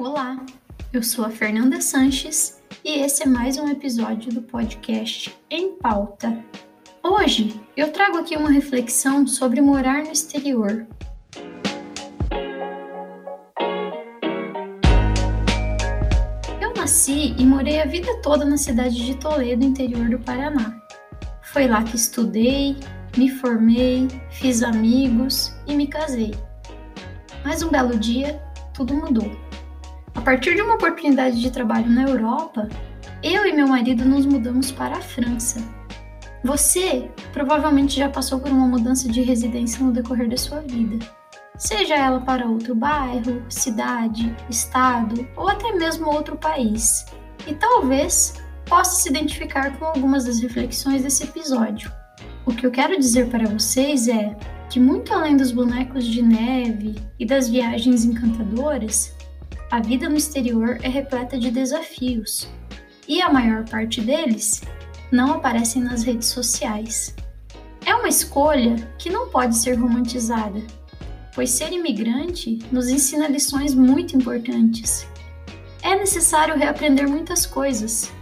Olá, eu sou a Fernanda Sanches e esse é mais um episódio do podcast Em Pauta. Hoje eu trago aqui uma reflexão sobre morar no exterior. Eu nasci e morei a vida toda na cidade de Toledo, interior do Paraná. Foi lá que estudei, me formei, fiz amigos e me casei. Mas um belo dia, tudo mudou. A partir de uma oportunidade de trabalho na Europa, eu e meu marido nos mudamos para a França. Você provavelmente já passou por uma mudança de residência no decorrer da sua vida, seja ela para outro bairro, cidade, estado ou até mesmo outro país. E talvez possa se identificar com algumas das reflexões desse episódio. O que eu quero dizer para vocês é que, muito além dos bonecos de neve e das viagens encantadoras, a vida no exterior é repleta de desafios, e a maior parte deles não aparecem nas redes sociais. É uma escolha que não pode ser romantizada, pois ser imigrante nos ensina lições muito importantes. É necessário reaprender muitas coisas,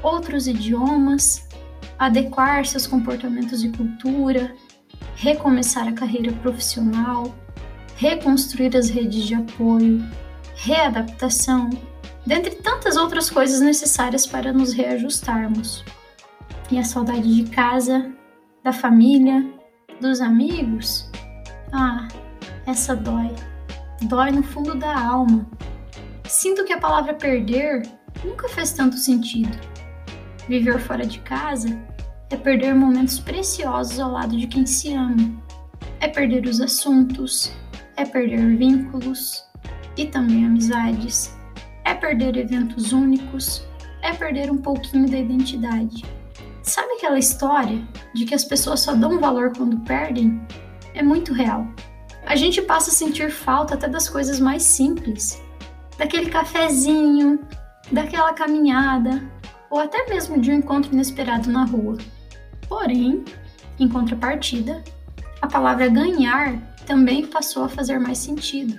outros idiomas, adequar seus comportamentos e cultura, recomeçar a carreira profissional, reconstruir as redes de apoio, readaptação, dentre tantas outras coisas necessárias para nos reajustarmos. E a saudade de casa, da família, dos amigos? Ah, essa dói. Dói no fundo da alma. Sinto que a palavra perder nunca fez tanto sentido. Viver fora de casa é perder momentos preciosos ao lado de quem se ama. É perder os assuntos, é perder vínculos, e também amizades. É perder eventos únicos, é perder um pouquinho da identidade. Sabe aquela história de que as pessoas só dão valor quando perdem? É muito real. A gente passa a sentir falta até das coisas mais simples, daquele cafezinho, daquela caminhada, ou até mesmo de um encontro inesperado na rua. Porém, em contrapartida, a palavra ganhar também passou a fazer mais sentido.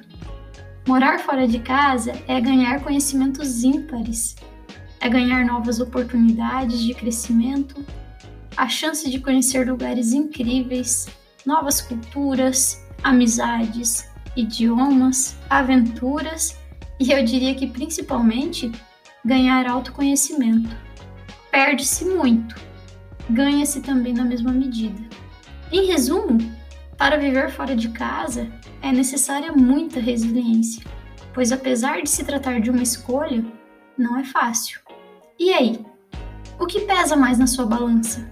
Morar fora de casa é ganhar conhecimentos ímpares, é ganhar novas oportunidades de crescimento, a chance de conhecer lugares incríveis, novas culturas, amizades, idiomas, aventuras e eu diria que principalmente ganhar autoconhecimento. Perde-se muito, ganha-se também na mesma medida. Em resumo, para viver fora de casa, é necessária muita resiliência, pois apesar de se tratar de uma escolha, não é fácil. E aí? O que pesa mais na sua balança?